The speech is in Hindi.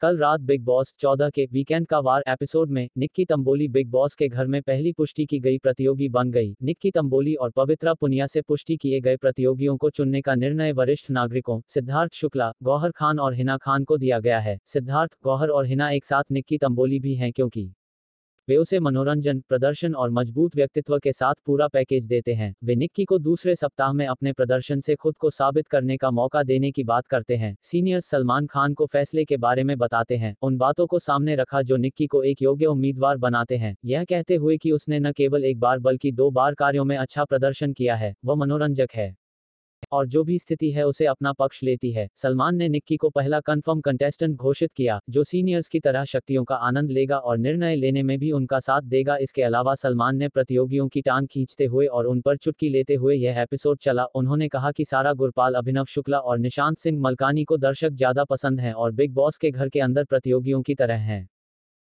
कल रात बिग बॉस 14 के वीकेंड का वार एपिसोड में निक्की तंबोली बिग बॉस के घर में पहली पुष्टि की गई प्रतियोगी बन गई। निक्की तंबोली और पवित्रा पुनिया से पुष्टि किए गए प्रतियोगियों को चुनने का निर्णय वरिष्ठ नागरिकों, सिद्धार्थ शुक्ला, गौहर खान और हिना खान को दिया गया है। सिद्धार्थ, गौहर और हिना एक साथ निक्की तंबोली भी है क्योंकि वे उसे मनोरंजन, प्रदर्शन और मज़बूत व्यक्तित्व के साथ पूरा पैकेज देते हैं। वे निक्की को दूसरे सप्ताह में अपने प्रदर्शन से खुद को साबित करने का मौका देने की बात करते हैं। सीनियर सलमान खान को फैसले के बारे में बताते हैं। उन बातों को सामने रखा जो निक्की को एक योग्य उम्मीदवार बनाते हैं। यह कहते हुए कि उसने न केवल एक बार बल्कि दो बार कार्यों में अच्छा प्रदर्शन किया है। वह मनोरंजक है। और जो भी स्थिति है, उसे अपना पक्ष लेती है। सलमान ने निक्की को पहला कंफर्म कंटेस्टेंट घोषित किया, जो सीनियर्स की तरह शक्तियों का आनंद लेगा और निर्णय लेने में भी उनका साथ देगा। इसके अलावा सलमान ने प्रतियोगियों की टांग खींचते हुए और उन पर चुटकी लेते हुए यह एपिसोड चला। उन्होंने कहा कि सारा गुरपाल, अभिनव शुक्ला और निशांत सिंह मलकानी को दर्शक ज़्यादा पसंद हैं और बिग बॉस के घर के अंदर प्रतियोगियों की तरह हैं।